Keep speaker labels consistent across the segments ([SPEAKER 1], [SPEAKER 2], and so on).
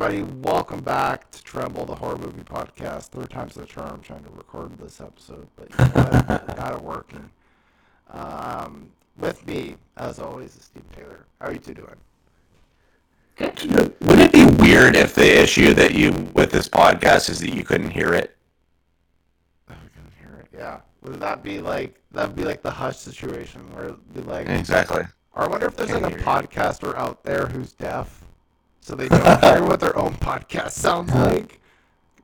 [SPEAKER 1] Everybody. Welcome back to Tremble, the horror movie podcast. Third time's the charm. trying to record this episode, but you know got it working. Um, with me, as always, is Steve Taylor. How are you two doing?
[SPEAKER 2] Would it be weird if the issue that you with this podcast is that you couldn't hear it?
[SPEAKER 1] I can hear it. Yeah. Would that be like that'd be like the hush situation where it'd be like
[SPEAKER 2] Exactly.
[SPEAKER 1] Or I wonder if there's
[SPEAKER 2] Can't
[SPEAKER 1] like a podcaster out there who's deaf, so they don't hear what their own podcast sounds like.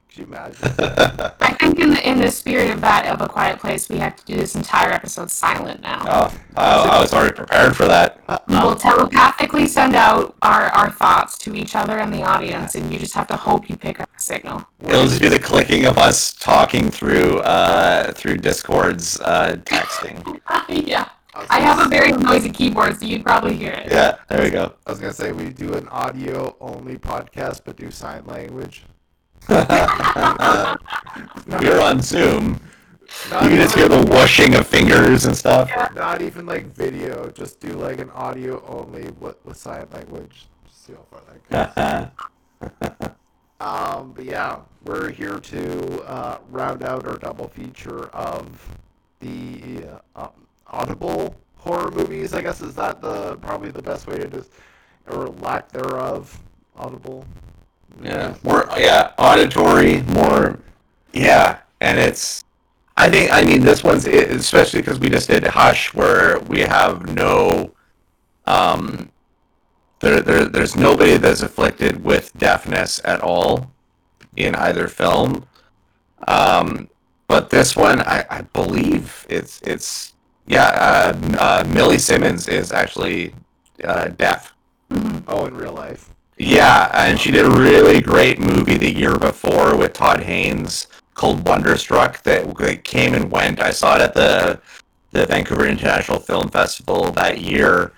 [SPEAKER 1] Could you imagine?
[SPEAKER 3] I think in the in the spirit of that of a quiet place, we have to do this entire episode silent now.
[SPEAKER 2] Oh, I, I was already prepared for that.
[SPEAKER 3] We'll telepathically send out our, our thoughts to each other and the audience, and you just have to hope you pick up a signal.
[SPEAKER 2] It'll just be the clicking of us talking through uh, through Discord's uh, texting.
[SPEAKER 3] yeah. I have a very noisy keyboard, so you'd probably hear it.
[SPEAKER 2] Yeah, there we go.
[SPEAKER 1] I was gonna say we do an audio only podcast, but do sign language.
[SPEAKER 2] You're on Zoom.
[SPEAKER 1] Not,
[SPEAKER 2] You can just hear the whooshing of fingers and stuff.
[SPEAKER 1] not even like video, just do like an audio only with, with sign language. See how far that goes. Um, but yeah, we're here to uh, round out our double feature of the uh, um, Audible horror movies. I guess is that the probably the best way to just or lack thereof. Audible.
[SPEAKER 2] Yeah, more yeah, auditory, more yeah, and it's. I think I mean this one's especially because we just did Hush, where we have no, um, there, there there's nobody that's afflicted with deafness at all in either film, um, but this one I, I believe it's it's yeah, uh, uh, Millie Simmonds is actually uh, deaf.
[SPEAKER 1] Oh, in real life.
[SPEAKER 2] Yeah, and she did a really great movie the year before with Todd Haynes called Wonderstruck that that came and went. I saw it at the the Vancouver International Film Festival that year,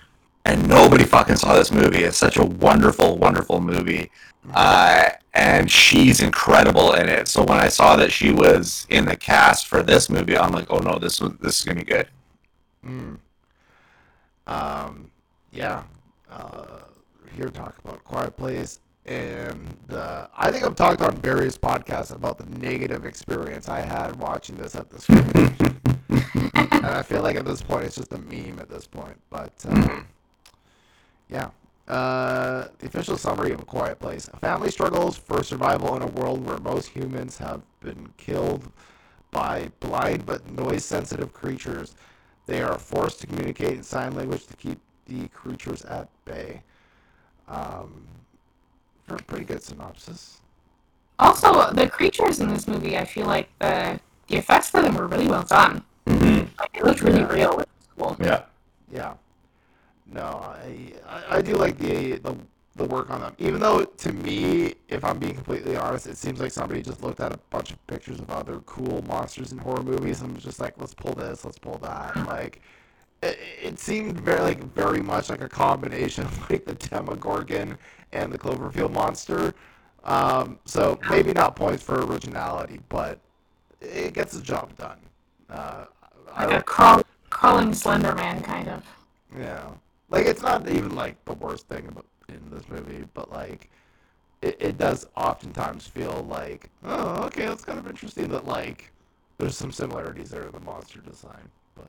[SPEAKER 2] and nobody fucking saw this movie. It's such a wonderful, wonderful movie, uh, and she's incredible in it. So when I saw that she was in the cast for this movie, I'm like, oh no, this was this is gonna be good.
[SPEAKER 1] Mm. Um, yeah. Uh, here talk about Quiet Place, and uh, I think I've talked on various podcasts about the negative experience I had watching this at the screening. and I feel like at this point it's just a meme at this point. But um, yeah. Uh, the official summary of A Quiet Place. A family struggles for survival in a world where most humans have been killed by blind but noise sensitive creatures. They are forced to communicate in sign language to keep the creatures at bay. Um, for a pretty good synopsis.
[SPEAKER 3] Also, the creatures in this movie, I feel like the the effects for them were really well done.
[SPEAKER 2] Mm-hmm.
[SPEAKER 3] Like, it looked really
[SPEAKER 1] Yeah.
[SPEAKER 3] real. Which was cool.
[SPEAKER 2] Yeah.
[SPEAKER 1] Yeah. No, I, I I do like the, the the work on them. Even though to me, if I'm being completely honest, it seems like somebody just looked at a bunch of pictures of other cool monsters in horror movies and was just like, let's pull this, let's pull that. Like it, it seemed very like very much like a combination of like the Demogorgon and the Cloverfield monster. Um, so maybe not points for originality, but it gets the job done. Uh, I
[SPEAKER 3] Like a crawl, crawling Slender Man, kind of.
[SPEAKER 1] yeah. Like it's not even like the worst thing about in this movie, but like it, it does oftentimes feel like, oh, okay, that's kind of interesting that like there's some similarities there in the monster design. But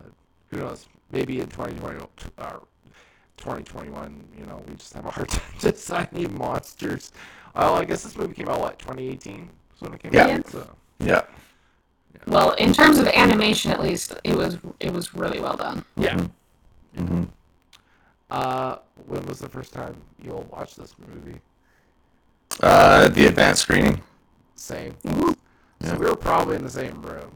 [SPEAKER 1] who knows? Maybe in 2020 or 2021, you know, we just have a hard time designing monsters. Oh, I guess this movie came out what 2018 is when it came
[SPEAKER 2] Yeah.
[SPEAKER 1] out. So
[SPEAKER 2] Yeah.
[SPEAKER 3] Well, in terms of animation, at least, it was it was really well done.
[SPEAKER 1] yeah.
[SPEAKER 2] hmm
[SPEAKER 1] Uh, when was the first time you all watched this movie?
[SPEAKER 2] Uh, the advanced screening.
[SPEAKER 1] Same.
[SPEAKER 3] Ooh.
[SPEAKER 1] So we were probably in the same room.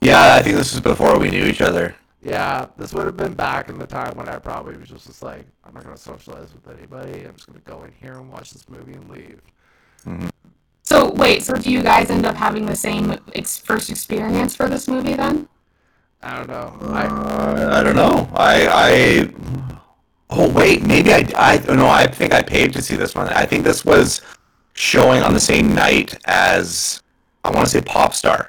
[SPEAKER 2] Yeah, I think this was before we knew each other.
[SPEAKER 1] Yeah, this would have been back in the time when I probably was just, just like, I'm not gonna socialize with anybody. I'm just gonna go in here and watch this movie and leave.
[SPEAKER 3] So wait, so do you guys end up having the same ex- first experience for this movie then?
[SPEAKER 1] I don't know. I,
[SPEAKER 2] Uh, I don't know. I, I. Oh wait, maybe I. I no. I think I paid to see this one. I think this was showing on the same night as I want to say Popstar,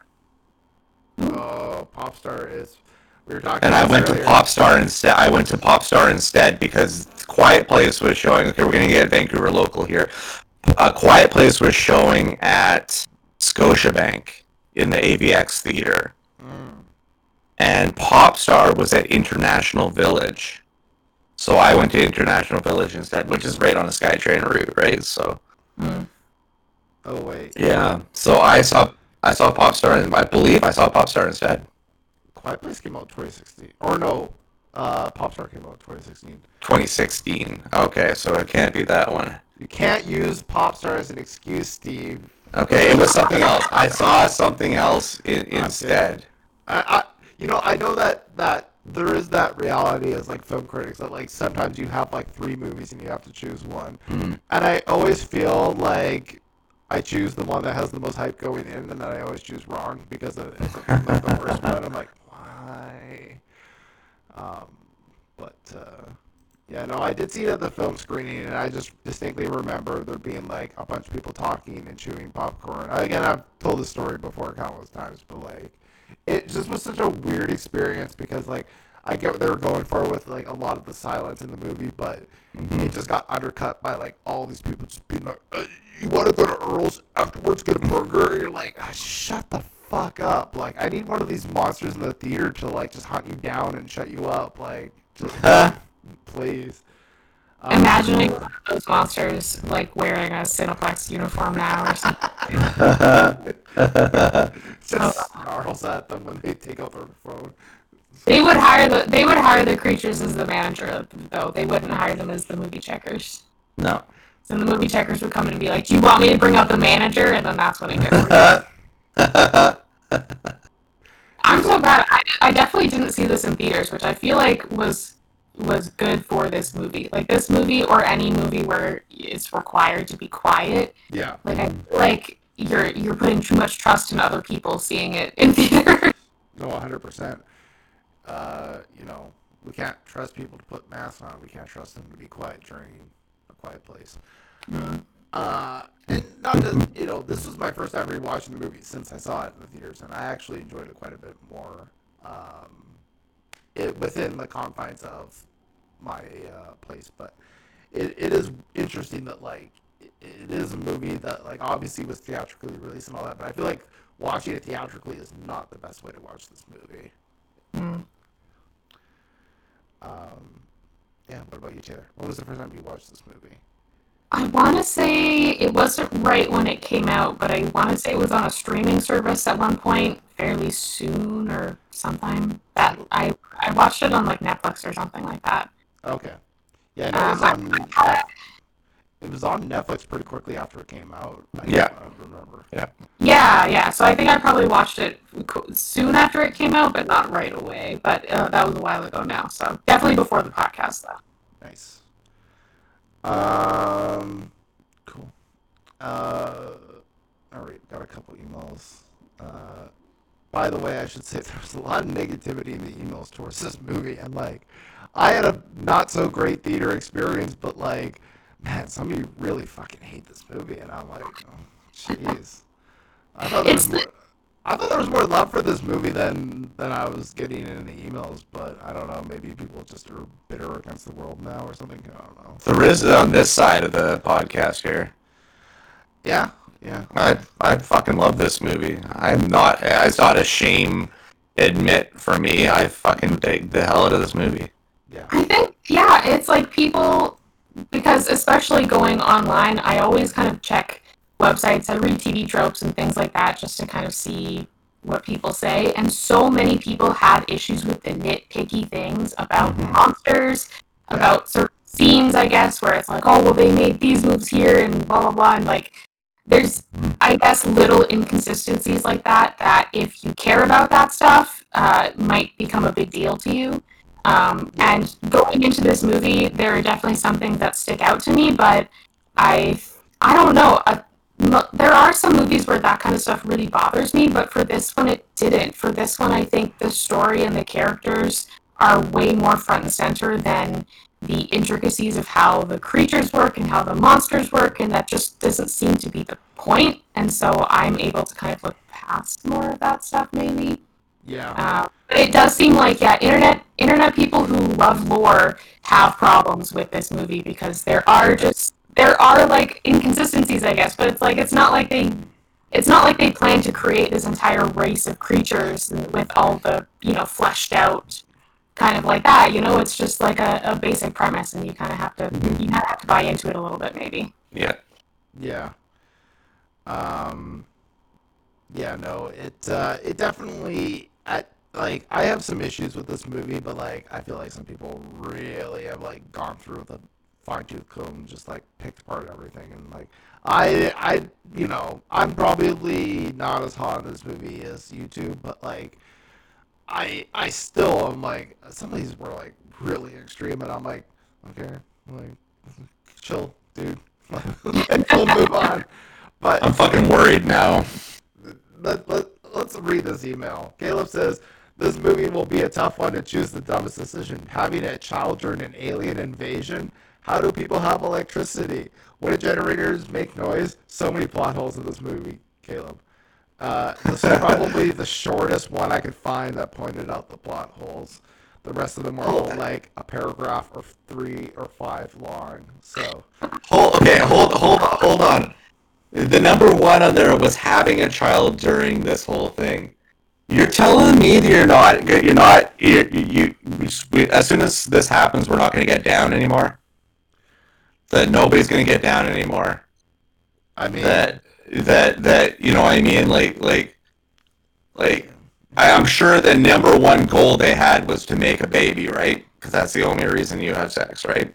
[SPEAKER 1] oh, Popstar is. We were talking.
[SPEAKER 2] and I went
[SPEAKER 1] this
[SPEAKER 2] to
[SPEAKER 1] earlier.
[SPEAKER 2] Popstar instead. I went to Popstar instead because Quiet Place was showing. Okay, we're gonna get Vancouver local here. A Quiet Place was showing at Scotiabank in the AVX theater, hmm. and Popstar was at International Village. So I went to International Village instead, which is right on the SkyTrain route, right? So
[SPEAKER 1] Oh wait,
[SPEAKER 2] yeah. So I saw I saw Popstar, and I believe I saw Popstar instead.
[SPEAKER 1] Quiet Place came out 2016, or no, uh, Popstar came out 2016.
[SPEAKER 2] 2016. Okay, so it can't be that one.
[SPEAKER 1] You can't use Popstar as an excuse, Steve.
[SPEAKER 2] Okay, it was something else. I saw something else in, instead.
[SPEAKER 1] I, I, you know, I know that that there is that reality as like film critics that like sometimes you have like three movies and you have to choose one,
[SPEAKER 2] Mm-hmm.
[SPEAKER 1] and I always feel like I choose the one that has the most hype going in, and then I always choose wrong because of, it's like the worst one. I'm like, why? Um, but uh, yeah, no, I did see it at the film screening, and I just distinctly remember there being like a bunch of people talking and chewing popcorn. Again, I've told this story before countless times, but like, it just was such a weird experience because like I get what they were going for with like a lot of the silence in the movie, but it just got undercut by like all these people just being like, uh, "You want to go to Earl's afterwards, get a burger?" And you're like, ah, "Shut the fuck up!" Like I need one of these monsters in the theater to like just hunt you down and shut you up. Like, just please. Um,
[SPEAKER 3] Imagining one of those monsters like wearing a Cineplex uniform now or something.
[SPEAKER 1] just snarls at them when they take out their phone.
[SPEAKER 3] They would hire the they would hire the creatures as the manager though. They wouldn't hire them as the movie checkers.
[SPEAKER 2] No.
[SPEAKER 3] So the movie checkers would come in and be like, "Do you want me to bring out the manager?" And then that's when it gets. I'm so glad. I, I definitely didn't see this in theaters, which I feel like was was good for this movie. Like this movie or any movie where it's required to be quiet.
[SPEAKER 1] Yeah.
[SPEAKER 3] Like I like you're you're putting too much trust in other people seeing it in theaters.
[SPEAKER 1] No, 100%. Uh, you know, we can't trust people to put masks on. We can't trust them to be quiet during a quiet place. Uh, and not just, you know, this was my first time rewatching the movie since I saw it in the theaters, and I actually enjoyed it quite a bit more um, it, within the confines of my uh, place. But it, it is interesting that, like, it, it is a movie that, like, obviously was theatrically released and all that, but I feel like watching it theatrically is not the best way to watch this movie. Um, yeah, what about you, Taylor? What was the first time you watched this movie?
[SPEAKER 3] I want to say it wasn't right when it came out, but I want to say it was on a streaming service at one point, fairly soon or sometime. That I I watched it on like Netflix or something like that.
[SPEAKER 1] Okay. Yeah, no, it was
[SPEAKER 3] Um,
[SPEAKER 1] on. It was on Netflix pretty quickly after it came out. I
[SPEAKER 2] Yeah.
[SPEAKER 1] don't remember.
[SPEAKER 2] Yeah.
[SPEAKER 3] Yeah, yeah. So I think I probably watched it soon after it came out, but not right away. But uh, that was a while ago now, so definitely before the podcast though.
[SPEAKER 1] Nice. Um, cool. Uh, all right, got a couple emails. Uh, by the way, I should say there was a lot of negativity in the emails towards this movie, and like, I had a not so great theater experience, but like, man, some of you really fucking hate this movie, and I'm like, oh, jeez. I thought there was more. I thought there was more love for this movie than than I was getting in the emails, but I don't know. Maybe people just are bitter against the world now or something. I don't know.
[SPEAKER 2] There is on this side of the podcast here.
[SPEAKER 1] Yeah, yeah.
[SPEAKER 2] I I fucking love this movie. I'm not. It's not a shame. Admit for me, I fucking dig the hell out of this movie.
[SPEAKER 1] Yeah.
[SPEAKER 3] I think, yeah, it's like people, because especially going online, I always kind of check websites, I read TV tropes and things like that just to kind of see what people say. And so many people had issues with the nitpicky things about mm-hmm. monsters, about certain scenes, I guess, where it's like, oh, well, they made these moves here and blah, blah, blah. And like, there's I guess little inconsistencies like that that if you care about that stuff uh, might become a big deal to you. Um, and going into this movie, there are definitely some things that stick out to me, but I I don't know. Uh, there are some movies where that kind of stuff really bothers me, but for this one, it didn't. For this one, I think the story and the characters are way more front and center than the intricacies of how the creatures work and how the monsters work, and that just doesn't seem to be the point. And so I'm able to kind of look past more of that stuff, maybe.
[SPEAKER 1] Yeah.
[SPEAKER 3] Uh, but it does seem like yeah, internet internet people who love lore have problems with this movie because there are just there are like inconsistencies, I guess. But it's like it's not like they it's not like they plan to create this entire race of creatures with all the you know fleshed out kind of like that. You know, it's just like a, a basic premise, and you kind of have to you kind of have to buy into it a little bit, maybe.
[SPEAKER 2] Yeah.
[SPEAKER 1] Yeah. Um. Yeah. No. It. Uh. It definitely. I like. I have some issues with this movie, but like, I feel like some people really have like gone through the fine tooth comb, just like picked apart everything, and like, I. I. You know, I'm probably not as hot on this movie as you two, but like. I I still am like some of these were like really extreme, and I'm like, okay, like chill, dude, and we'll move on. But
[SPEAKER 2] I'm fucking worried now.
[SPEAKER 1] let, let, let's read this email. Caleb says this movie will be a tough one to choose the dumbest decision. Having a child during an alien invasion. How do people have electricity? What do generators make noise? So many plot holes in this movie, Caleb. Uh, this is probably the shortest one I could find that pointed out the plot holes. The rest of them are all like a paragraph or three or five long. So
[SPEAKER 2] Hold, okay, hold, hold, hold on. The number one on there was having a child during this whole thing. You're telling me that you're not, you're not, you, you, you as soon as this happens, we're not going to get down anymore. That nobody's going to get down anymore.
[SPEAKER 1] I mean,
[SPEAKER 2] That that that you know what I mean? Like like like I, I'm sure the number one goal they had was to make a baby, right? Because that's the only reason you have sex, right?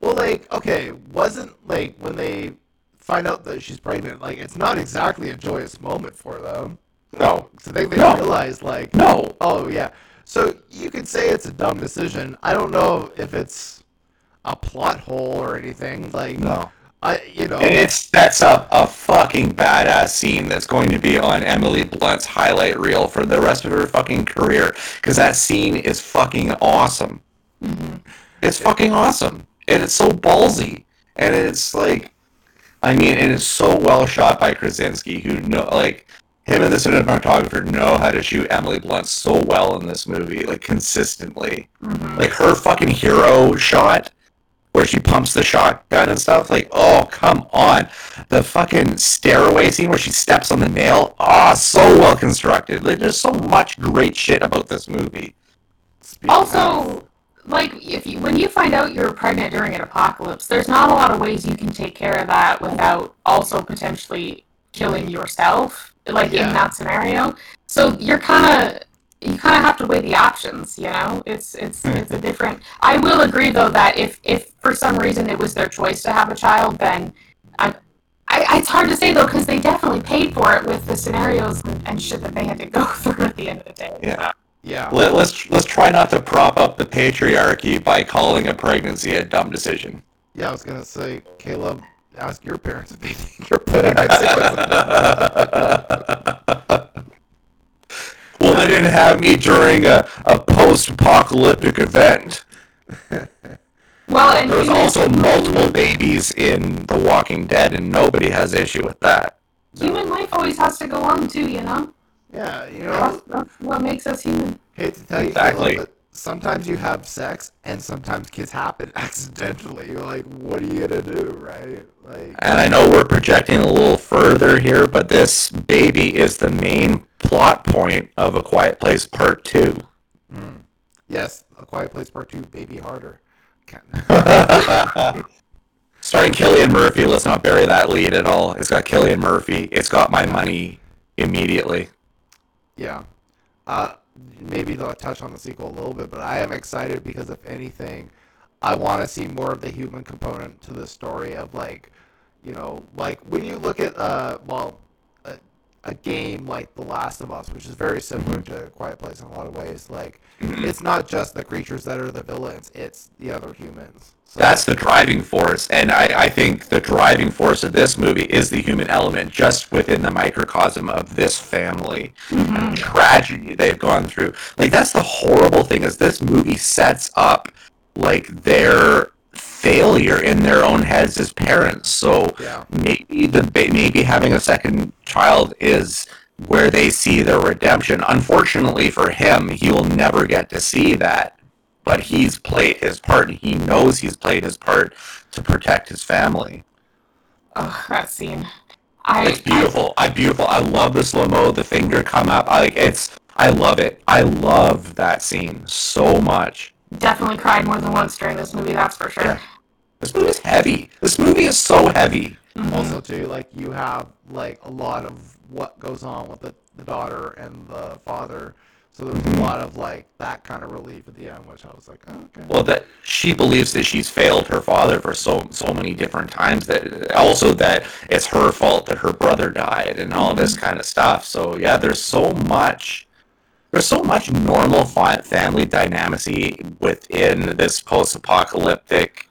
[SPEAKER 1] Well, like, okay, wasn't like when they find out that she's pregnant, like, it's not exactly a joyous moment for them.
[SPEAKER 2] No,
[SPEAKER 1] So they, they
[SPEAKER 2] No.
[SPEAKER 1] realize, like,
[SPEAKER 2] no.
[SPEAKER 1] oh, yeah. So you could say it's a dumb decision. I don't know if it's a plot hole or anything. Like,
[SPEAKER 2] No.
[SPEAKER 1] I, you know,
[SPEAKER 2] And it sets up a fucking badass scene that's going to be on Emily Blunt's highlight reel for the rest of her fucking career. Because that scene is fucking awesome. Mm-hmm. It's fucking awesome. And it's so ballsy. And it's like, I mean, and it's so well shot by Krasinski, who know, like, him and the cinematographer know how to shoot Emily Blunt so well in this movie, like, consistently. Mm-hmm. Like, her fucking hero shot where she pumps the shotgun and stuff. Like, oh, come on. The fucking stairway scene where she steps on the nail. Ah, so well constructed. Like, there's so much great shit about this movie.
[SPEAKER 1] speaking of-
[SPEAKER 3] Also, like if you when you find out you're pregnant during an apocalypse, there's not a lot of ways you can take care of that without also potentially killing yourself, like
[SPEAKER 1] Yeah.
[SPEAKER 3] in that scenario. So you're kind of you kind of have to weigh the options. You know, it's it's hmm. it's a different. I will agree though that if if for some reason it was their choice to have a child, then I. I, it's hard to say though because they definitely paid for it with the scenarios and, and shit that they had to go through at the end of the day.
[SPEAKER 2] Yeah.
[SPEAKER 1] yeah.
[SPEAKER 2] Let, let's let's try not to prop up the patriarchy by calling a pregnancy a dumb decision.
[SPEAKER 1] Yeah, I was going to say, Caleb, ask your parents if they think you're pregnant.
[SPEAKER 2] well, they me during a, a post-apocalyptic event.
[SPEAKER 3] Well, and
[SPEAKER 2] There's also multiple babies in The Walking Dead, and nobody has issue with that.
[SPEAKER 3] human life always has to go on too, you know.
[SPEAKER 1] yeah, you know,
[SPEAKER 3] that's what makes us human.
[SPEAKER 1] hate to tell you,
[SPEAKER 2] Exactly.
[SPEAKER 1] Caleb, but sometimes you have sex and sometimes kids happen accidentally. You're like, what are you going to do, right? Like,
[SPEAKER 2] And I know we're projecting a little further here, but this baby is the main plot point of A Quiet Place Part 2.
[SPEAKER 1] yes, A Quiet Place Part 2, Baby Harder.
[SPEAKER 2] Starring Cillian Murphy, let's not bury that lead at all. It's got Cillian Murphy. It's got my money immediately.
[SPEAKER 1] Yeah. Uh, maybe they'll touch on the sequel a little bit, but I am excited because if anything, I want to see more of the human component to the story of like, You know, like when you look at uh, well, a, game like The Last of Us, which is very similar to Quiet Place in a lot of ways. Like, it's not just the creatures that are the villains; it's the other humans. So,
[SPEAKER 2] That's the driving force, and I, I think the driving force of this movie is the human element, just within the microcosm of this family mm-hmm. and tragedy they've gone through. Like that's the horrible thing is this movie sets up like their failure in their own heads as parents. So
[SPEAKER 1] Yeah.
[SPEAKER 2] maybe the maybe having a second child is where they see their redemption. Unfortunately for him, he will never get to see that. But he's played his part. and He knows he's played his part to protect his family.
[SPEAKER 3] Ugh, that scene. I,
[SPEAKER 2] It's beautiful. I beautiful. I love the slow mo, the finger come up. I like it's. I love it. I love that scene so much.
[SPEAKER 3] Definitely cried more than once during this movie. That's for sure.
[SPEAKER 2] Yeah. This movie is heavy. This movie is so heavy.
[SPEAKER 3] Mhm.
[SPEAKER 1] also too, like you have like a lot of what goes on with the, the daughter and the father. So there's a lot of like that kind of relief at the end, which I was like, oh, okay.
[SPEAKER 2] Well, that she believes that she's failed her father for so so many different times. That also that it's her fault that her brother died and all this kind of stuff. So yeah, there's so much. There's so much normal family dynamicy within this post-apocalyptic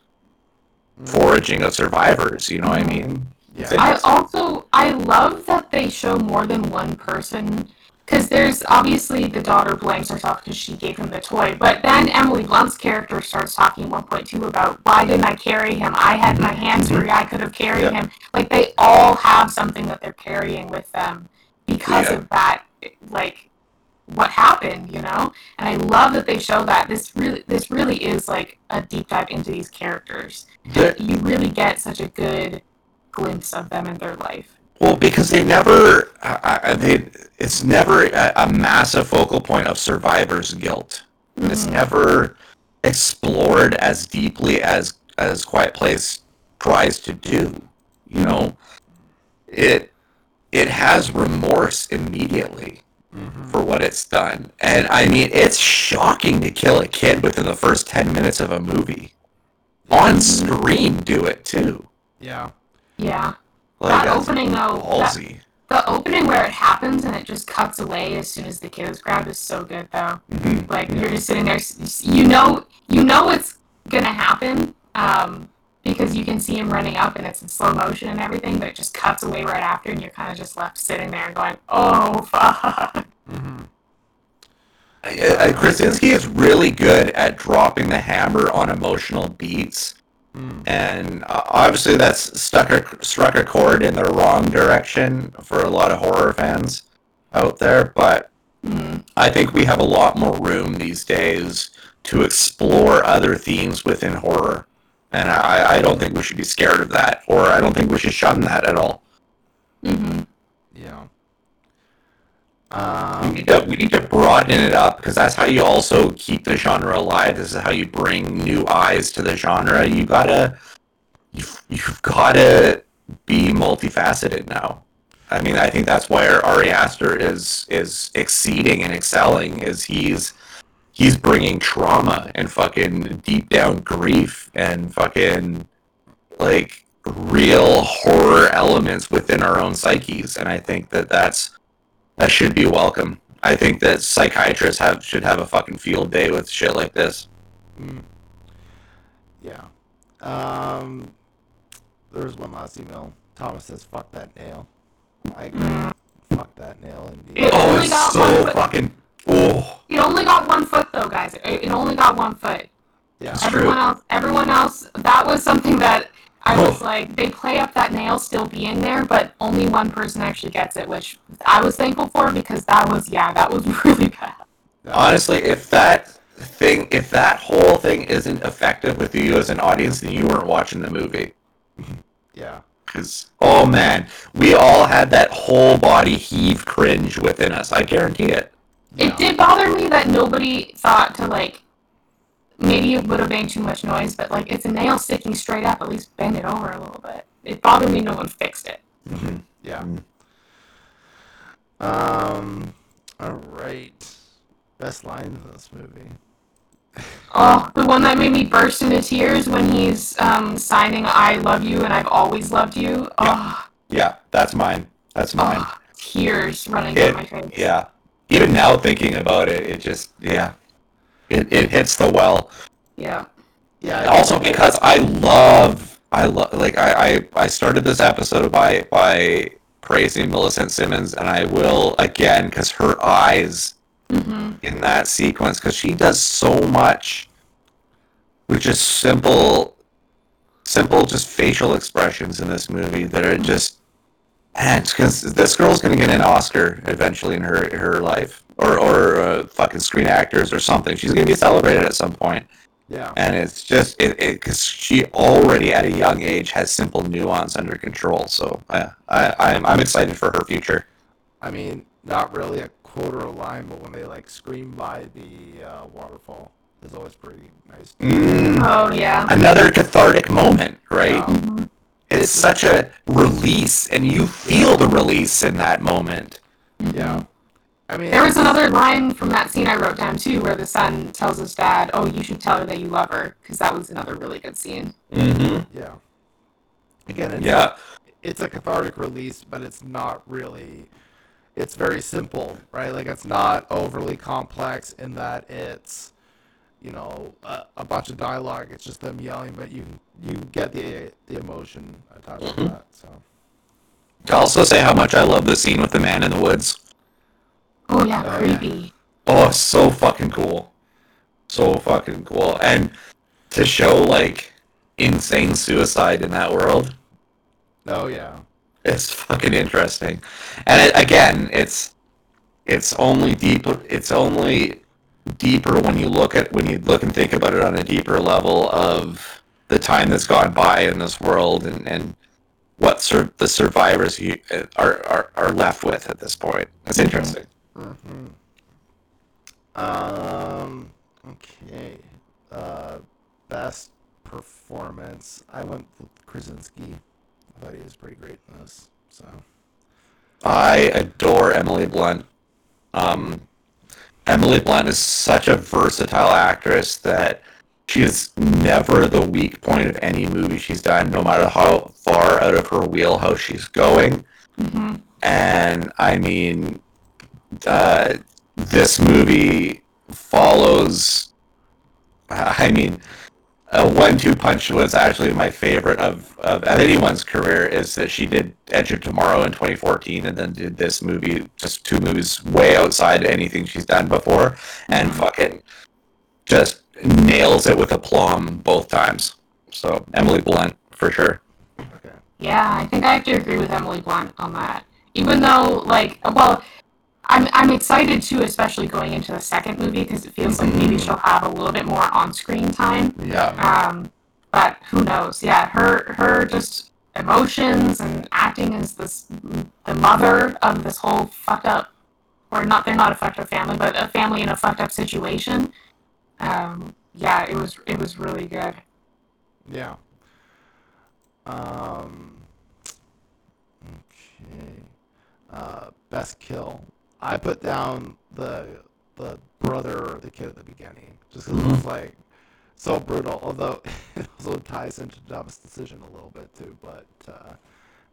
[SPEAKER 2] foraging of survivors. You know what I mean?
[SPEAKER 1] yeah.
[SPEAKER 3] I also I love that they show more than one person because there's obviously the daughter blames herself because she gave him the toy, but then Emily Blunt's character starts talking at one point too about why didn't I carry him? I had my hands free. I could have carried
[SPEAKER 2] Yeah.
[SPEAKER 3] him. Like they all have something that they're carrying with them because
[SPEAKER 2] Yeah.
[SPEAKER 3] of that. Like what happened, you know? And I love that they show that this really this really is like a deep dive into these characters.
[SPEAKER 2] There-
[SPEAKER 3] You really get such a good glimpse of them in their life.
[SPEAKER 2] Well, because they never, I, I- they, it's never a, a massive focal point of survivor's guilt. It's
[SPEAKER 3] Mhm.
[SPEAKER 2] never explored as deeply as as Quiet Place tries to do. You know, it it has remorse immediately for what it's done, and I mean, it's shocking to kill a kid within the first ten minutes of a movie. On screen, do it too.
[SPEAKER 1] yeah.
[SPEAKER 3] Yeah.
[SPEAKER 2] Like
[SPEAKER 3] that opening though, that, the opening where it happens and it just cuts away as soon as the kid is grabbed is so good though.
[SPEAKER 2] Mhm.
[SPEAKER 3] Like you're just sitting there, you know, you know it's gonna happen, um, because you can see him running up and it's in slow motion and everything, but it just cuts away right after, and you're kind of just left sitting there and going, "Oh fuck."
[SPEAKER 1] Mm-hmm.
[SPEAKER 2] Uh, Krasinski is really good at dropping the hammer on emotional beats,
[SPEAKER 1] Mm.
[SPEAKER 2] and uh, obviously that's stuck a, struck a chord in the wrong direction for a lot of horror fans out there. But
[SPEAKER 3] Mm,
[SPEAKER 2] I think we have a lot more room these days to explore other themes within horror, and I, I don't think we should be scared of that, or I don't think we should shun that at all.
[SPEAKER 3] hmm
[SPEAKER 1] Yeah.
[SPEAKER 2] We
[SPEAKER 1] Um,
[SPEAKER 2] need to, we need to broaden it up because that's how you also keep the genre alive. This is how you bring new eyes to the genre. You gotta, you've, you've gotta be multifaceted now. I mean, I think that's why Ari Aster is is exceeding and excelling. Is he's he's bringing trauma and fucking deep down grief and fucking like real horror elements within our own psyches, and I think that that's that should be welcome. I think that psychiatrists have should have a fucking field day with shit like this.
[SPEAKER 1] mm. Yeah. Um, there's one last email. Thomas says, "Fuck that nail." I agree. Fuck that nail. Indeed.
[SPEAKER 3] It
[SPEAKER 2] Oh, it's so fucking. Oh,
[SPEAKER 3] It only got one foot though, guys. It, it only got one foot.
[SPEAKER 1] Yeah.
[SPEAKER 2] It's
[SPEAKER 3] everyone
[SPEAKER 2] true.
[SPEAKER 3] else, everyone else, that was something that I was
[SPEAKER 2] Oh.
[SPEAKER 3] like, they play up that nail still being there, but only one person actually gets it, which I was thankful for because that was, yeah, that was really bad.
[SPEAKER 2] honestly, if that thing, if that whole thing isn't effective with you as an audience, then you weren't watching the movie.
[SPEAKER 1] Yeah.
[SPEAKER 2] Because oh man, we all had that whole body heave cringe within us. I guarantee it.
[SPEAKER 1] Yeah.
[SPEAKER 3] It did bother me that nobody thought to like, maybe it would have made too much noise, but like, it's a nail sticking straight up, at least bend it over a little bit. It bothered me no one fixed it.
[SPEAKER 1] Yeah.
[SPEAKER 2] Mm.
[SPEAKER 1] Um. All right. Best lines in this movie.
[SPEAKER 3] Oh, the one that made me burst into tears when he's um, signing "I love you" and I've always loved you. Oh,
[SPEAKER 2] Yeah, that's mine. That's mine.
[SPEAKER 3] oh, tears running
[SPEAKER 2] It-
[SPEAKER 3] down my face.
[SPEAKER 2] Yeah. Even now thinking about it, it just yeah. It it hits the well.
[SPEAKER 3] Yeah.
[SPEAKER 1] Yeah.
[SPEAKER 2] Also because I love I love like I, I I started this episode by by praising Millicent Simmonds and I will again because her eyes
[SPEAKER 3] hmm
[SPEAKER 2] in that sequence because she does so much with just simple simple just facial expressions in this movie that are just man because this girl's gonna get an oscar eventually in her her life or or uh, fucking screen actors or something she's gonna be celebrated at some point
[SPEAKER 1] Yeah.
[SPEAKER 2] and it's just it because she already at a young age has simple nuance under control so I, I I'm, I'm excited for her future
[SPEAKER 1] I mean, not really a quote or a line, but when they like scream by the uh, waterfall, is always pretty nice.
[SPEAKER 2] Mm.
[SPEAKER 3] Oh yeah.
[SPEAKER 2] another cathartic moment right
[SPEAKER 1] Yeah.
[SPEAKER 2] It's such a release and you feel the release in that moment
[SPEAKER 1] Yeah. I mean,
[SPEAKER 3] There was another line from that scene I wrote down too, where the son tells his dad, "Oh, you should tell her that you love her," because that was another really good scene.
[SPEAKER 2] mm-hmm.
[SPEAKER 1] yeah. Again, it's,
[SPEAKER 2] yeah
[SPEAKER 1] it's a cathartic release, but it's not really. It's very simple, right? Like it's not overly complex in that it's, you know, a, a bunch of dialogue. It's just them yelling, but you you get the the emotion attached
[SPEAKER 2] Mhm.
[SPEAKER 1] to that. So
[SPEAKER 2] to also say how much i love the scene with the man in the woods
[SPEAKER 3] Oh yeah,
[SPEAKER 1] yeah.
[SPEAKER 3] creepy.
[SPEAKER 2] oh so fucking cool so fucking cool and to show like insane suicide in that world
[SPEAKER 1] oh yeah,
[SPEAKER 2] It's fucking interesting, and it, again, it's it's only deeper. It's only deeper when you look at when you look and think about it on a deeper level of the time that's gone by in this world and and what sur- the survivors you, are, are are left with at this point. That's interesting.
[SPEAKER 1] hmm Um. Okay. Uh, best performance. I went with Krasinski. I thought he was pretty great in this. So.
[SPEAKER 2] I adore Emily Blunt. Um, Emily Blunt is such a versatile actress that she is never the weak point of any movie she's done, no matter how far out of her wheelhouse she's going.
[SPEAKER 3] hmm
[SPEAKER 2] And I mean, uh, this movie follows. I mean, a one-two punch was actually my favorite of, of of anyone's career. Is that she did Edge of Tomorrow in 2014, and then did this movie, just two movies way outside anything she's done before, and fucking just nails it with aplomb both times. So Emily Blunt for sure.
[SPEAKER 1] Okay.
[SPEAKER 3] Yeah, I think I have to agree with Emily Blunt on that. Even though, like, well, I'm I'm excited too, especially going into the second movie because it feels like maybe she'll have a little bit more on-screen time.
[SPEAKER 2] Yeah.
[SPEAKER 3] Um, but who knows? Yeah, her her just emotions and acting as this the mother of this whole fucked up, or not they're not a fucked up family, but a family in a fucked up situation. Um, yeah, it was it was really good.
[SPEAKER 1] Yeah. Um. Okay. Uh, best kill. I put down the the brother or the kid at the beginning, just because it was like so brutal. Although it also ties into Dumb's decision a little bit too. But uh,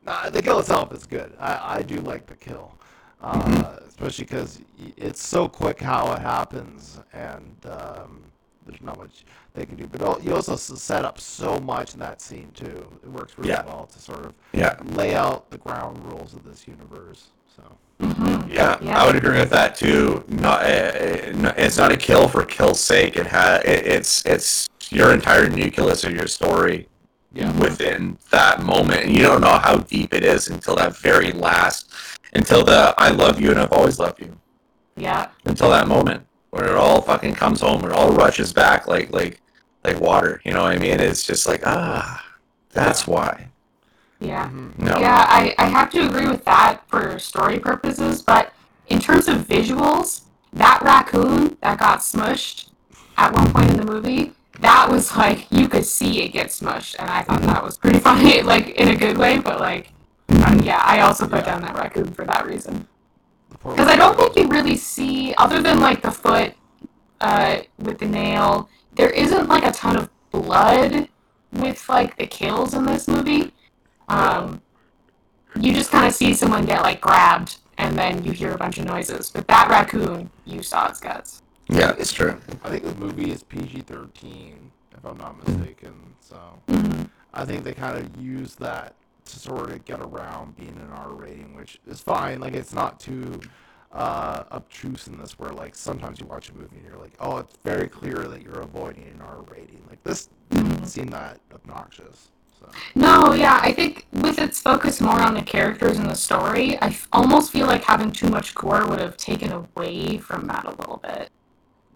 [SPEAKER 1] nah, the kill itself is good. I, I do like the kill, uh, especially because it's so quick how it happens, and um, there's not much they can do. But you also set up so much in that scene too. It works really
[SPEAKER 2] Yeah.
[SPEAKER 1] well to sort of
[SPEAKER 2] Yeah.
[SPEAKER 1] lay out the ground rules of this universe. So
[SPEAKER 3] hmm
[SPEAKER 2] Yeah,
[SPEAKER 3] Yeah.
[SPEAKER 2] I would agree with that too. Not, uh, it's not a kill for kill's sake. It ha- it's it's your entire nucleus of your story
[SPEAKER 1] yeah,
[SPEAKER 2] within that moment, and you don't know how deep it is until that very last, until the "I love you and I've always loved you,"
[SPEAKER 3] Yeah.
[SPEAKER 2] until that moment where it all fucking comes home, it all rushes back like like like water. You know what I mean? It's just like ah, that's why.
[SPEAKER 3] Yeah.
[SPEAKER 2] No.
[SPEAKER 3] Yeah, I, I have to agree with that for story purposes, but in terms of visuals, that raccoon that got smushed at one point in the movie, that was like you could see it get smushed, and I thought that was pretty funny, like in a good way, but like uh, yeah, I also put down that raccoon for that reason. Because I don't think you really see, other than like the foot uh, with the nail. There isn't like a ton of blood with like the kills in this movie. Um, you just kind of see someone get like grabbed, and then you hear a bunch of noises. But that raccoon, you saw its guts.
[SPEAKER 2] Yeah, it's true.
[SPEAKER 1] I think the movie is PG thirteen, if I'm not mistaken. So
[SPEAKER 3] Mhm.
[SPEAKER 1] I think they kind of use that to sort of get around being an R rating, which is fine. Like it's not too uh, obtruse in this, where like sometimes you watch a movie and you're like, oh, it's very clear that you're avoiding an R rating. Like this didn't seem that obnoxious. So
[SPEAKER 3] No, yeah, I think with its focus more on the characters and the story, I f- almost feel like having too much gore would have taken away from that a little bit.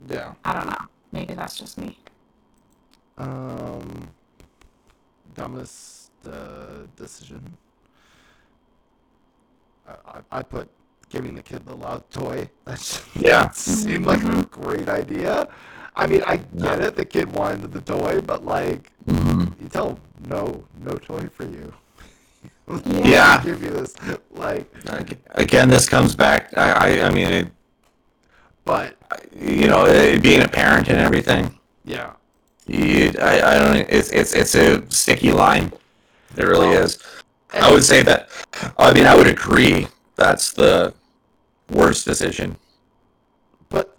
[SPEAKER 1] yeah.
[SPEAKER 3] I don't know. Maybe that's just me.
[SPEAKER 1] Um, dumbest uh, decision. I, I, I put giving the kid the love toy. That just
[SPEAKER 2] Yeah.
[SPEAKER 1] seemed like a great idea. I mean, I get it. The kid wanted the toy, but like,
[SPEAKER 2] Mhm.
[SPEAKER 1] you tell him, no, no toy for you.
[SPEAKER 2] Yeah.
[SPEAKER 1] give you this, like,
[SPEAKER 2] Again, this comes back. I, I, I mean, it,
[SPEAKER 1] but
[SPEAKER 2] you know, it, being a parent and everything.
[SPEAKER 1] yeah,
[SPEAKER 2] You, I, I don't. It's, it's, it's a sticky line. It really
[SPEAKER 1] Well,
[SPEAKER 2] is. I would say that. I mean, I would agree. That's the worst decision.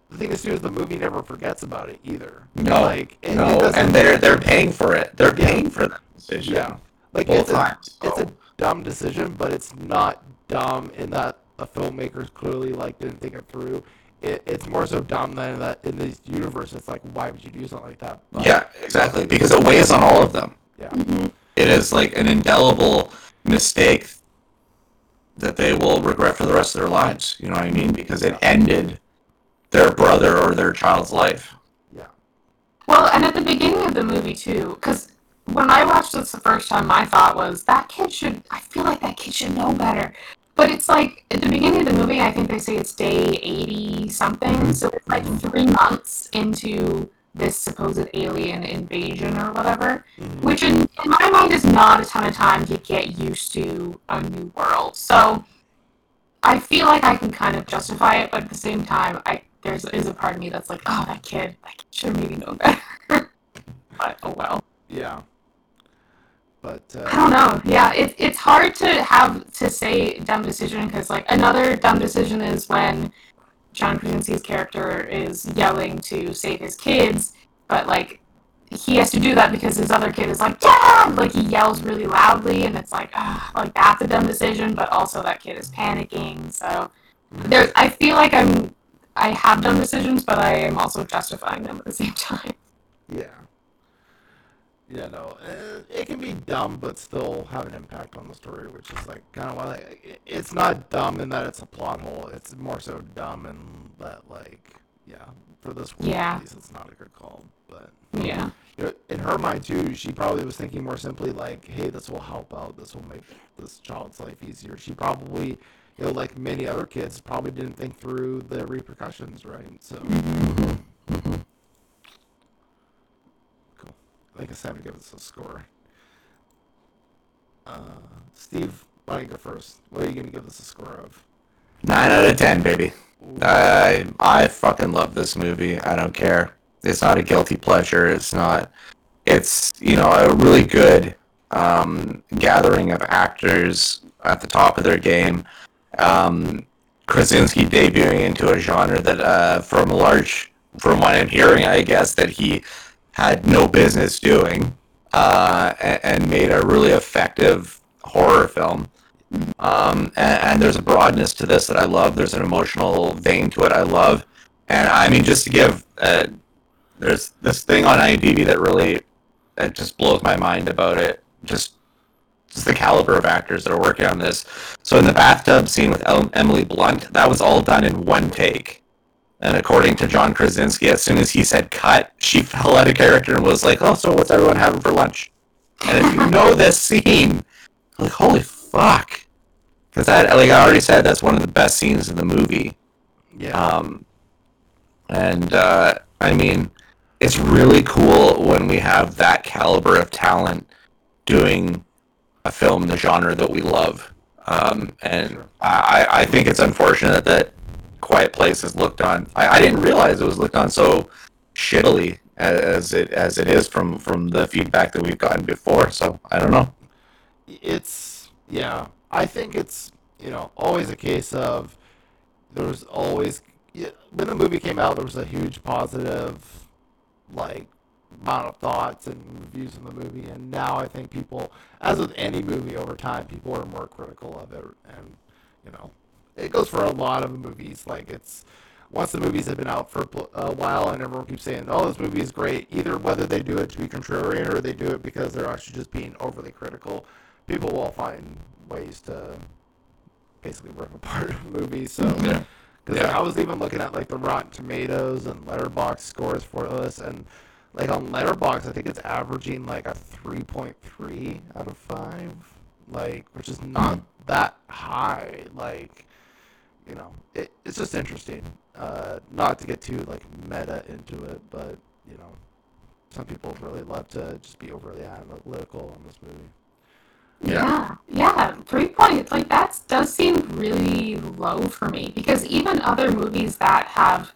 [SPEAKER 1] The thing is, too, is the movie never forgets about it either.
[SPEAKER 2] No,
[SPEAKER 1] like, it- it
[SPEAKER 2] no,
[SPEAKER 1] doesn't-
[SPEAKER 2] and they're they're paying for it. They're
[SPEAKER 1] Yeah.
[SPEAKER 2] paying for that decision.
[SPEAKER 1] Yeah, like
[SPEAKER 2] both
[SPEAKER 1] it's a,
[SPEAKER 2] times.
[SPEAKER 1] it's a dumb decision, but it's not dumb in that the filmmakers clearly like didn't think it through. It, it's more so dumb than that in this universe. It's like, why would you do something like that? But,
[SPEAKER 2] Yeah, exactly. Because it weighs on all of them.
[SPEAKER 1] yeah, mm-hmm.
[SPEAKER 2] It is like an indelible mistake that they will regret for the rest of their lives. You know what I mean? Because it ended their brother or their child's life.
[SPEAKER 1] yeah,
[SPEAKER 3] Well, and at the beginning of the movie too, because when I watched this the first time, my thought was that kid should. I feel like that kid should know better. But it's like at the beginning of the movie, I think they say it's day eighty something, so it's like mm-hmm. three months into this supposed alien invasion or whatever, mm-hmm. which in, in my mind is not a ton of time to get used to a new world. So I feel like I can kind of justify it, but at the same time, I there's is a part of me that's like, oh, that kid, that kid should maybe known better. but oh well.
[SPEAKER 1] yeah. But
[SPEAKER 3] I
[SPEAKER 1] uh,
[SPEAKER 3] don't know. Yeah, it, it's hard to have to say dumb decision because like another dumb decision is when John Krasinski's character is yelling to save his kids, but like he has to do that because his other kid is like dad, like he yells really loudly, and it's like ah, like that's a dumb decision, but also that kid is panicking. So there's, I feel like I'm, I have done decisions, but I am also justifying them at the same time.
[SPEAKER 1] yeah, yeah, no, uh, it can be dumb, but still have an impact on the story, which is like kind of why like, it's not dumb in that it's a plot hole. It's more so dumb in that like, yeah, for this one
[SPEAKER 3] Yeah.
[SPEAKER 1] at least, it's not a good call, but.
[SPEAKER 3] Yeah.
[SPEAKER 1] you know, in her mind too, she probably was thinking more simply like, "Hey, this will help out. This will make this child's life easier." She probably, you know, like many other kids, probably didn't think through the repercussions, right? So, cool. Like I said, to give us a score. Uh, Steve, why don't you go first? What are you gonna give this a score of?
[SPEAKER 2] Nine out of ten, baby. I I fucking love this movie. I don't care. It's not a guilty pleasure. It's not. It's you know a really good um, gathering of actors at the top of their game. Um, Krasinski debuting into a genre that, uh, from a large, from what I'm hearing, I guess that he had no business doing, uh, and, and made a really effective horror film. Um, and, and there's a broadness to this that I love. There's an emotional vein to it I love. And I mean, just to give, uh, there's this thing on IMDb that really, just blows my mind about it. Just, just the caliber of actors that are working on this. So in the bathtub scene with El- Emily Blunt, that was all done in one take. And according to John Krasinski, as soon as he said cut, she fell out of character and was like, "Oh, so what's everyone having for lunch?" And if you know this scene, like, holy fuck. Because that, like I already said, that's one of the best scenes in the movie.
[SPEAKER 1] Yeah,
[SPEAKER 2] Um, and, uh, I mean, it's really cool when we have that caliber of talent doing a film, the genre that we love. Um, and I, I think it's unfortunate that Quiet Place is looked on. I, I didn't realize it was looked on so shittily as it as it is from from the feedback that we've gotten before. So I don't know.
[SPEAKER 1] It's yeah. I think it's you know always a case of there's always when the movie came out there was a huge positive like amount of thoughts and reviews of the movie and now I think people as with any movie over time people are more critical of it and you know it goes for a lot of movies like it's once the movies have been out for a while and everyone keeps saying, "Oh, this movie is great," either whether they do it to be contrarian or they do it because they're actually just being overly critical, people will find ways to basically rip apart a movie. So, because yeah. I was even looking at like the Rotten Tomatoes and Letterboxd scores for this, and like on Letterboxd, I think it's averaging like a 3.3 out of five, like which is not that high. Like, you know, it, it's just interesting. Uh, not to get too like meta into it, but you know, some people really love to just be overly analytical on this movie.
[SPEAKER 3] Yeah, yeah, three points like that does seem really low for me because even other movies that have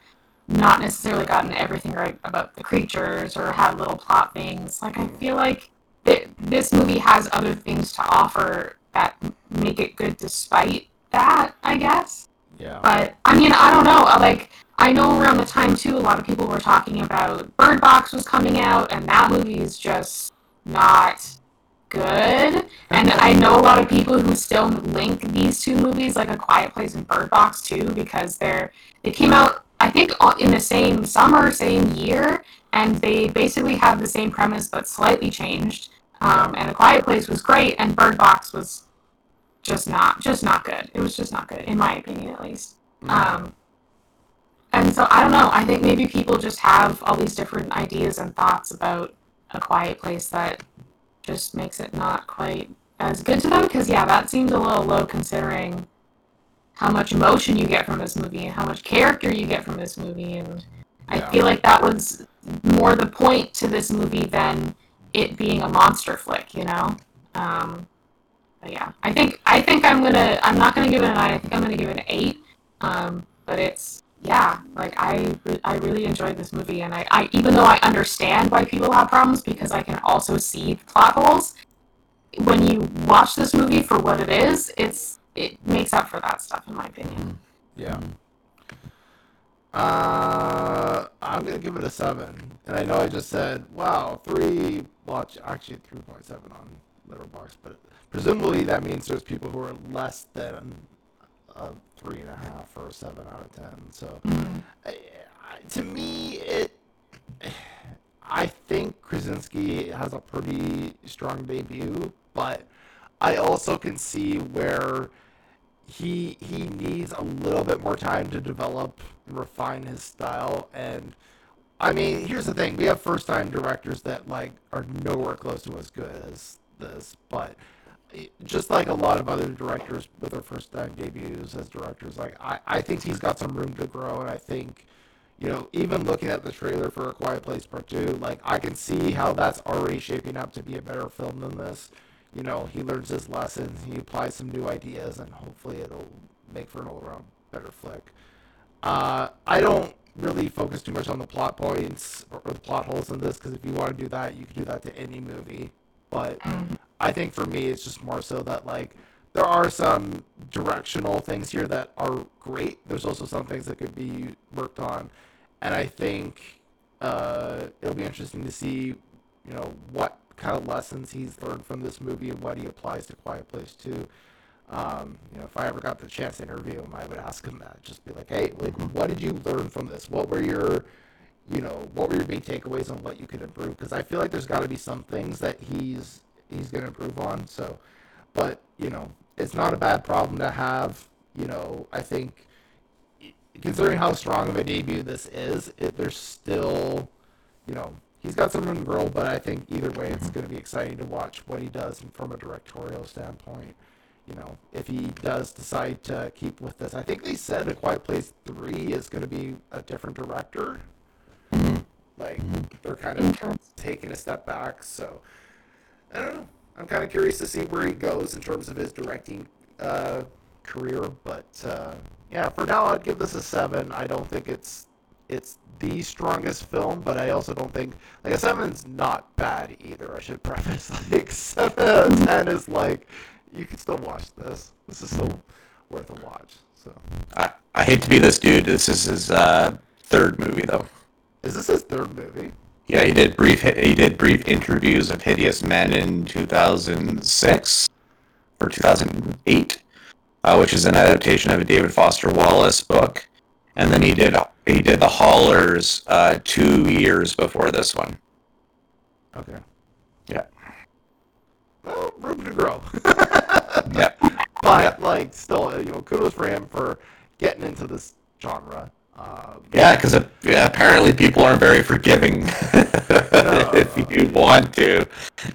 [SPEAKER 3] not necessarily gotten everything right about the creatures or had little plot things, like I feel like th- this movie has other things to offer that make it good despite that. I guess.
[SPEAKER 1] Yeah.
[SPEAKER 3] But I mean, I don't know. Like I know around the time too, a lot of people were talking about Bird Box was coming out, and that movie is just not good. And I know a lot of people who still link these two movies, like A Quiet Place and Bird Box, too, because they're they came out think in the same summer, same year, and they basically have the same premise but slightly changed. Um, and A Quiet Place was great, and Bird Box was just not just not good. It was just not good, in my opinion, at least. Um, and so I don't know. I think maybe people just have all these different ideas and thoughts about a quiet place that just makes it not quite as good to them. Because yeah, that seems a little low considering how much emotion you get from this movie and how much character you get from this movie. And I yeah. feel like that was more the point to this movie than it being a monster flick. You know. Um, but yeah, I think I think I'm gonna I'm not gonna give it a nine. I think I'm gonna give it an eight. Um, but it's yeah, like I I really enjoyed this movie, and I, I even though I understand why people have problems because I can also see the plot holes. When you watch this movie for what it is, it's it makes up for that stuff in my opinion. Mm-hmm.
[SPEAKER 1] Yeah. Mm-hmm. Uh, I'm gonna give it a seven, and I know I just said wow three. Well, actually three point seven on Letterboxd, but presumably that means there's people who are less than a three and a half or a seven out of ten. So, mm-hmm. to me, it. I think Krasinski has a pretty strong debut, but I also can see where he he needs a little bit more time to develop refine his style and I mean, here's the thing: we have first-time directors that like are nowhere close to as good as this, but eh, just like a lot of other directors with their first time debuts as directors, like I, I think he's got some room to grow, and I think, you know, even looking at the trailer for A Quiet Place Part Two, like I can see how that's already shaping up to be a better film than this. You know, he learns his lessons, he applies some new ideas, and hopefully it'll make for an all-around better flick. Uh, I don't really focus too much on the plot points or, the plot holes in this because if you want to do that, you can do that to any movie. But. I think for me, it's just more so that like there are some directional things here that are great. There's also some things that could be worked on, and I think uh, it'll be interesting to see, you know, what kind of lessons he's learned from this movie and what he applies to Quiet Place 2. Um, you know, if I ever got the chance to interview him, I would ask him that. Just be like, hey, like, what did you learn from this? What were your, you know, what were your big takeaways on what you could improve? Because I feel like there's got to be some things that he's he's going to improve on. So, but you know, it's not a bad problem to have. You know, I think considering how strong of a debut this is, it, there's still, you know, he's got some room to grow. But I think either way, it's going to be exciting to watch what he does from a directorial standpoint. You know, if he does decide to keep with this, I think they said A Quiet Place Three is going to be a different director. Mm-hmm. Like they're kind of taking a step back, so I don't know. I'm kind of curious to see where he goes in terms of his directing uh, career. But uh, yeah, for now, I'd give this a seven. I don't think it's it's the strongest film, but I also don't think like a seven's not bad either. I should preface like seven out of ten is like you can still watch this. This is still worth a watch. So
[SPEAKER 2] I, I hate to be this dude. This is his uh, third movie though.
[SPEAKER 1] is this his third movie?
[SPEAKER 2] Yeah, he did brief he did brief interviews of hideous men in 2006 or 2008, uh, which is an adaptation of a David Foster Wallace book, and then he did he did the Hollars uh, two years before this one.
[SPEAKER 1] Okay.
[SPEAKER 2] Yeah.
[SPEAKER 1] Well, room to grow.
[SPEAKER 2] Yeah,
[SPEAKER 1] but like, still, you know, kudos for him for getting into this genre. Um,
[SPEAKER 2] yeah, because yeah, apparently people aren't very forgiving. if you want to,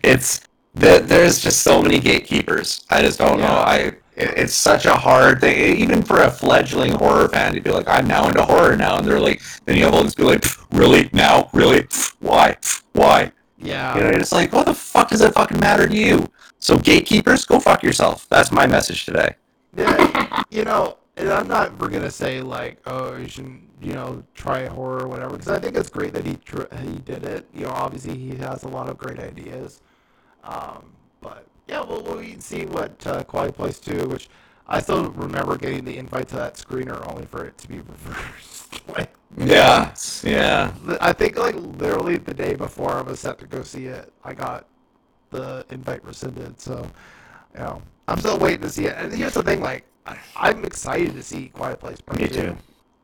[SPEAKER 2] it's the, there's just so many gatekeepers. I just don't know. I it's such a hard thing, even for a fledgling horror fan to be like, I'm now into horror now, and they're like, then you have all these people like, really now, really, Pff, why, Pff, why?
[SPEAKER 1] yeah.
[SPEAKER 2] You know, it's like, what the fuck does it fucking matter to you? So gatekeepers, go fuck yourself. That's my message today.
[SPEAKER 1] Yeah, you know, and I'm not ever gonna say like, oh, you shouldn't, you know, try horror or whatever, because I think it's great that he tr- he did it. You know, obviously he has a lot of great ideas. Um, but yeah, we'll, we'll wait and see what uh, Quiet Place Two, which I still remember getting the invite to that screener only for it to be reversed. like,
[SPEAKER 2] Yeah, yeah.
[SPEAKER 1] I think like literally the day before I was set to go see it, I got the invite rescinded. So, you know, I'm still waiting to see it. And here's the thing, like, I, I'm excited to see Quiet Place Part
[SPEAKER 2] Me
[SPEAKER 1] Two.
[SPEAKER 2] too.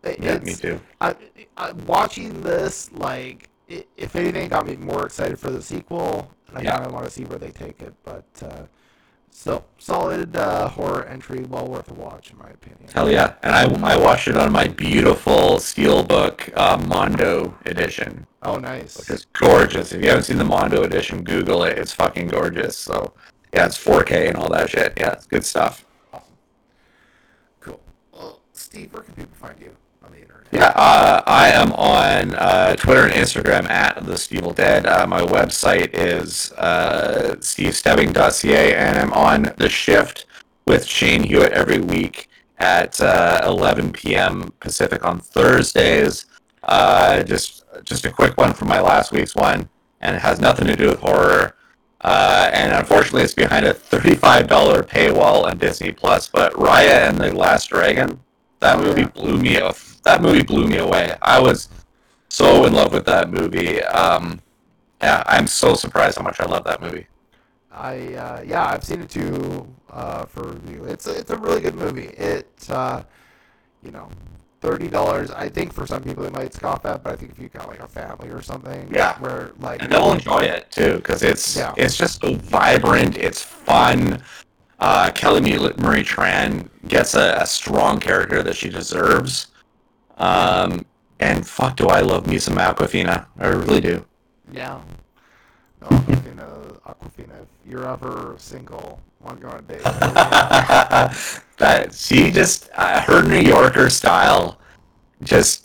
[SPEAKER 1] It-
[SPEAKER 2] Yeah, me too.
[SPEAKER 1] I, I, watching this, like, if anything, got me more excited for the sequel. And I
[SPEAKER 2] Yeah.
[SPEAKER 1] kind of want to see where they take it. But uh, still, solid uh, horror entry, well worth a watch in my opinion.
[SPEAKER 2] Hell yeah. And I, I watched it on my beautiful Steelbook uh, Mondo edition,
[SPEAKER 1] Oh, nice.
[SPEAKER 2] which is gorgeous. If you haven't seen the Mondo edition, Google it. It's fucking gorgeous. So, yeah, it's 4K and all that shit. Yeah, it's good stuff.
[SPEAKER 1] Cool. Well, Steve, where can people find you on the internet?
[SPEAKER 2] Yeah, uh, I am on uh, Twitter and Instagram at the Steve Dead. Uh, my website is uh, stevestebbing.ca, and I'm on the shift with Shane Hewitt every week at uh, 11 p.m. Pacific on Thursdays. Uh, just just a quick one from my last week's one, and it has nothing to do with horror. Uh, and unfortunately, it's behind a $35 paywall on Disney Plus. But Raya and the Last Dragon, that movie blew me off. That movie blew me away. I was so in love with that movie. Um, yeah, I'm so surprised how much I love that movie.
[SPEAKER 1] I uh, yeah, I've seen it too uh, for review. It's a, it's a really good movie. It uh, you know, thirty dollars. I think for some people they might scoff at, but I think if you got like a family or something,
[SPEAKER 2] Yeah.
[SPEAKER 1] where like
[SPEAKER 2] and they'll enjoy it too because it's
[SPEAKER 1] Yeah.
[SPEAKER 2] it's just so vibrant. It's fun. Uh, Kelly Marie Tran gets a, a strong character that she deserves. Um, and fuck, do I love me some Awkwafina? I really do.
[SPEAKER 1] yeah, no, Awkwafina, Awkwafina. If you're ever single, want to go on a date?
[SPEAKER 2] that she just uh, her New Yorker style just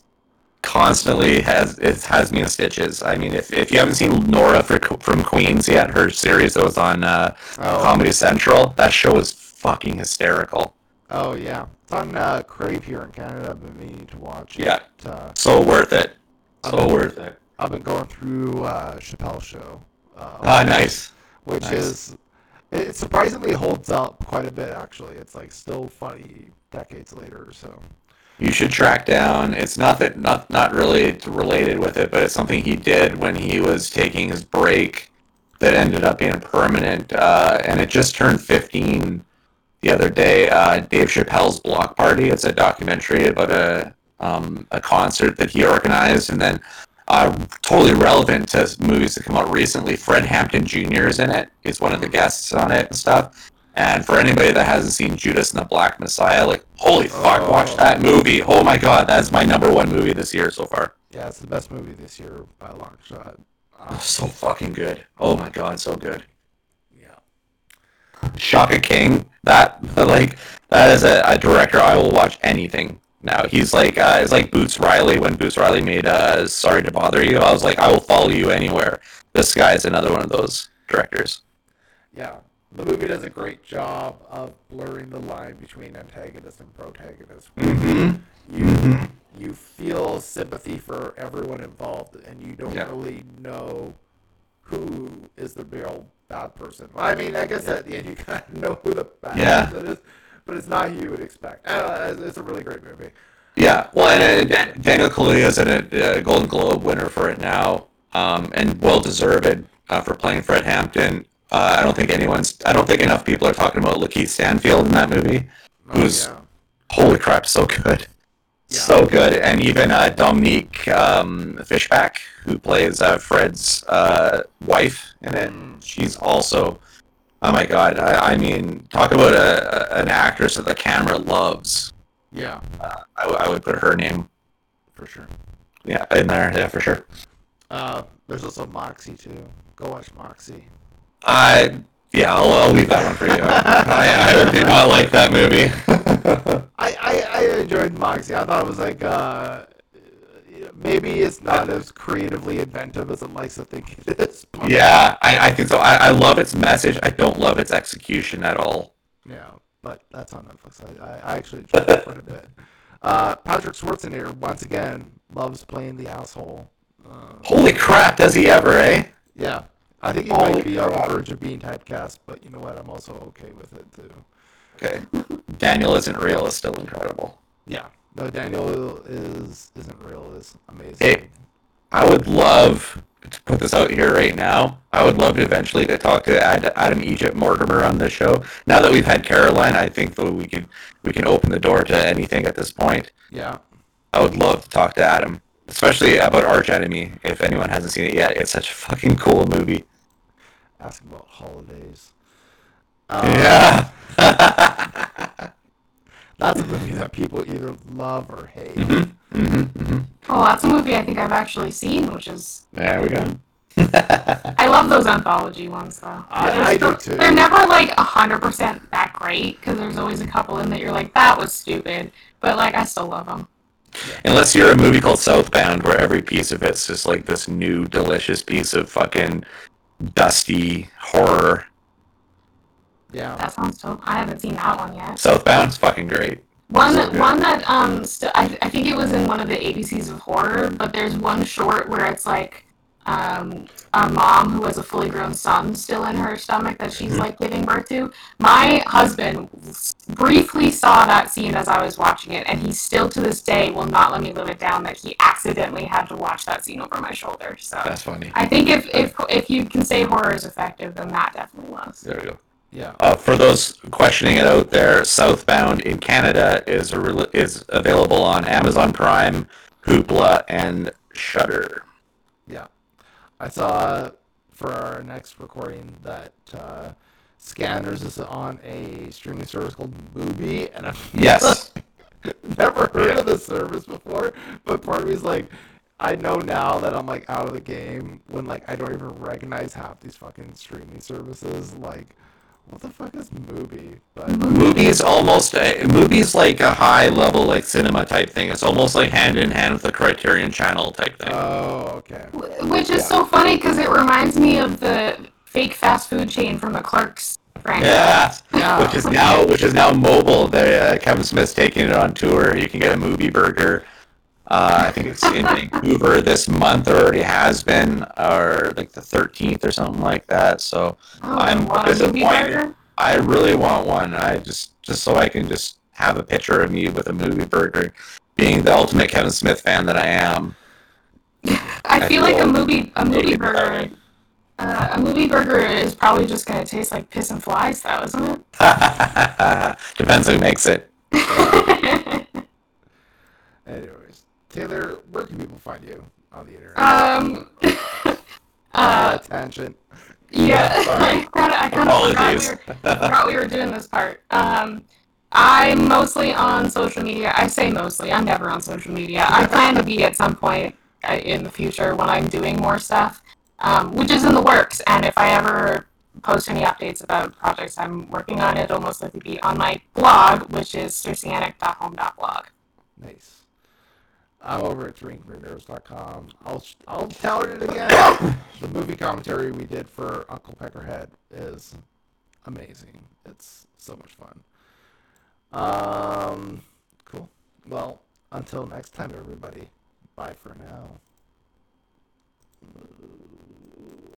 [SPEAKER 2] constantly has it has me in stitches. I mean, if, if you haven't seen Nora for, from Queens yet, her series that was on uh,
[SPEAKER 1] Oh.
[SPEAKER 2] Comedy Central, that show was fucking hysterical.
[SPEAKER 1] oh yeah, it's on uh, Crave here in Canada. I've been meaning to watch.
[SPEAKER 2] Yeah.
[SPEAKER 1] it. Uh,
[SPEAKER 2] So worth it. So
[SPEAKER 1] Okay.
[SPEAKER 2] worth it.
[SPEAKER 1] I've been going through uh, Chappelle Show. Uh,
[SPEAKER 2] Ah, nice.
[SPEAKER 1] which
[SPEAKER 2] Nice.
[SPEAKER 1] is it surprisingly holds up quite a bit actually it's like still funny decades later so
[SPEAKER 2] You should track down. It's not that not not really related with it, but it's something he did when he was taking his break that ended up being permanent. Uh, and it just turned 15 the other day. Uh, Dave Chappelle's Block Party. It's a documentary about a um, a concert that he organized, and then uh, totally relevant to movies that come out recently. Fred Hampton Jr. is in it. He's one of the guests on it and stuff. And for anybody that hasn't seen Judas and the Black Messiah, like holy fuck, watch
[SPEAKER 1] Oh.
[SPEAKER 2] that movie! Oh my god, that's my number one movie this year so far.
[SPEAKER 1] yeah it's the best movie this year by a long shot uh,
[SPEAKER 2] So fucking good. Oh my god, so good. Shaka King, that like that is a, a director I will watch anything. Now he's like uh, it's like Boots Riley when Boots Riley made uh, Sorry to Bother You. I was like, I will follow you anywhere. This guy is another one of those directors.
[SPEAKER 1] yeah the movie does a great job of blurring the line between antagonist and protagonist.
[SPEAKER 2] Mm-hmm.
[SPEAKER 1] You you feel sympathy for everyone involved, and you don't
[SPEAKER 2] Yeah.
[SPEAKER 1] really know who is the real bad person. Well, I mean, I guess at the end you kind of know who the bad
[SPEAKER 2] Yeah.
[SPEAKER 1] person is, but it's not who you would expect. Uh, it's- a really great movie.
[SPEAKER 2] Yeah, well, and uh, Daniel Kaluuya is a uh, Golden Globe winner for it now, um, and well deserved uh, for playing Fred Hampton. Uh, I don't think anyone's. I don't think enough people are talking about Lakeith Stanfield in that movie.
[SPEAKER 1] Oh,
[SPEAKER 2] Who's
[SPEAKER 1] yeah.
[SPEAKER 2] holy crap, so good,
[SPEAKER 1] Yeah.
[SPEAKER 2] so good, and even uh, Dominique um, Fishback, who plays uh, Fred's uh, wife in it, she's also. Oh my god! I, I mean, talk about a, a- an actress that the camera loves.
[SPEAKER 1] Yeah,
[SPEAKER 2] I, w- I would put her name
[SPEAKER 1] for sure.
[SPEAKER 2] yeah, in there, yeah, for sure.
[SPEAKER 1] Uh, there's also Moxie too. Go watch Moxie.
[SPEAKER 2] I yeah, I'll, I'll leave that one for you. I, I did not like that movie.
[SPEAKER 1] I, I, I enjoyed Moxie. I thought it was like uh, maybe it's not as creatively inventive as it likes to think it is.
[SPEAKER 2] yeah, I, I think so. I, I love its message. I don't love its execution at all.
[SPEAKER 1] Yeah, but that's on Netflix. I, I, I actually enjoyed it quite a bit. Uh, Patrick Schwarzenegger once again loves playing the asshole. Uh,
[SPEAKER 2] Holy crap, does he ever, eh?
[SPEAKER 1] yeah, I think he
[SPEAKER 2] Holy
[SPEAKER 1] might be on the verge of being typecast, but you know what? I'm also okay with it too.
[SPEAKER 2] Okay. Daniel isn't real is still incredible.
[SPEAKER 1] Yeah, no, Daniel is isn't real. Is amazing.
[SPEAKER 2] Hey. I would love to put this out here right now. I would love to eventually to talk to Adam Egypt Mortimer on this show. Now that we've had Caroline, I think that we can we can open the door to anything at this point.
[SPEAKER 1] Yeah,
[SPEAKER 2] I would love to talk to Adam, especially about Arch Enemy. If anyone hasn't seen it yet, it's such a fucking cool movie.
[SPEAKER 1] asking about holidays. Uh,
[SPEAKER 2] Yeah.
[SPEAKER 1] that's a movie that people either love or hate.
[SPEAKER 3] Oh, that's a movie I think I've actually seen, which is
[SPEAKER 2] There we go.
[SPEAKER 3] I love those anthology ones though.
[SPEAKER 1] I-
[SPEAKER 3] They're
[SPEAKER 1] I do too.
[SPEAKER 3] They're never like hundred percent that great because there's always a couple in that you're like that was stupid, but like I still love them.
[SPEAKER 2] Unless you're a movie called Southbound, where every piece of it's just like this new, delicious piece of fucking dusty horror.
[SPEAKER 1] Yeah,
[SPEAKER 3] That sounds dope. I haven't seen that one yet.
[SPEAKER 2] Southbound's fucking great.
[SPEAKER 3] One
[SPEAKER 2] So
[SPEAKER 3] one that um st- I, I think it was in one of the ABCs of horror, but there's one short where it's like um a mom who has a fully grown son still in her stomach that she's
[SPEAKER 2] Mm-hmm.
[SPEAKER 3] like giving birth to. My husband briefly saw that scene as I was watching it, and he still to this day will not let me live it down that he accidentally had to watch that scene over my shoulder. So
[SPEAKER 2] That's funny.
[SPEAKER 3] I think if if if you can say horror is effective, then that definitely was.
[SPEAKER 2] There we go.
[SPEAKER 1] Yeah.
[SPEAKER 2] Uh, for those questioning it out there, Southbound in Canada is a, rel- is available on Amazon Prime, Hoopla, and Shudder.
[SPEAKER 1] Yeah. I saw for our next recording that uh, Scanners is on a streaming service called Mubi, and I've
[SPEAKER 2] Yes.
[SPEAKER 1] never heard of the service before. But part of me is like, I know now that I'm like out of the game when like I don't even recognize half these fucking streaming services. Like, what the fuck is Mubi? But
[SPEAKER 2] Mubi is almost a Mubi is like a high level like cinema type thing. It's almost like hand in hand with the Criterion Channel type thing.
[SPEAKER 1] oh, okay.
[SPEAKER 3] Which is so funny because it reminds me of the fake fast food chain from the Clerks franchise.
[SPEAKER 2] yeah.
[SPEAKER 1] Yeah.
[SPEAKER 2] which is now which is now mobile. The uh, Kevin Smith's taking it on tour. You can get a Mooby burger. Uh, I think it's in Vancouver this month, or already has been, or like the 13th or something like that. So
[SPEAKER 3] Oh,
[SPEAKER 2] I'm
[SPEAKER 3] movie
[SPEAKER 2] disappointed. I really want one. I just just so I can just have a picture of me with a Mooby burger, being the ultimate Kevin Smith fan that I am.
[SPEAKER 3] I feel like a movie a
[SPEAKER 2] Mooby
[SPEAKER 3] burger uh, a Mooby burger is probably just gonna taste like piss and flies though, isn't it?
[SPEAKER 2] Depends who makes it.
[SPEAKER 3] it?
[SPEAKER 1] Anyways, Taylor, where can people find you on the internet?
[SPEAKER 3] um
[SPEAKER 1] uh, tangent.
[SPEAKER 3] yeah I kind of I kind of forgot we, were, forgot we were doing this part. Um I'm mostly on social media. I say mostly. I'm never on social media. I plan to be at some point uh, in the future when I'm doing more stuff, um, which is in the works. And if I ever post any updates about projects I'm working on, it'll most likely be on my blog, which is circeanic.home.blog.
[SPEAKER 1] Nice. I'm over at drinkrenews.com. I'll I'll tout it again. the movie commentary we did for Uncle Peckerhead is amazing. It's so much fun. Um, cool. Well, until next time, everybody. Bye for now.